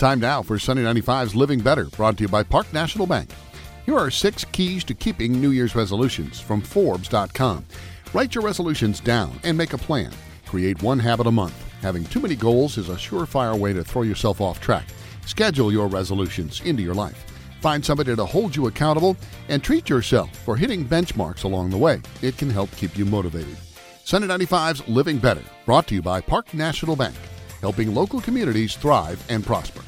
Time now for Sunny 95's Living Better, brought to you by Park National Bank. Here are six keys to keeping New Year's resolutions from Forbes.com. Write your resolutions down and make a plan. Create one habit a month. Having too many goals is a surefire way to throw yourself off track. Schedule your resolutions into your life. Find somebody to hold you accountable and treat yourself for hitting benchmarks along the way. It can help keep you motivated. Sunny 95's Living Better, brought to you by Park National Bank, helping local communities thrive and prosper.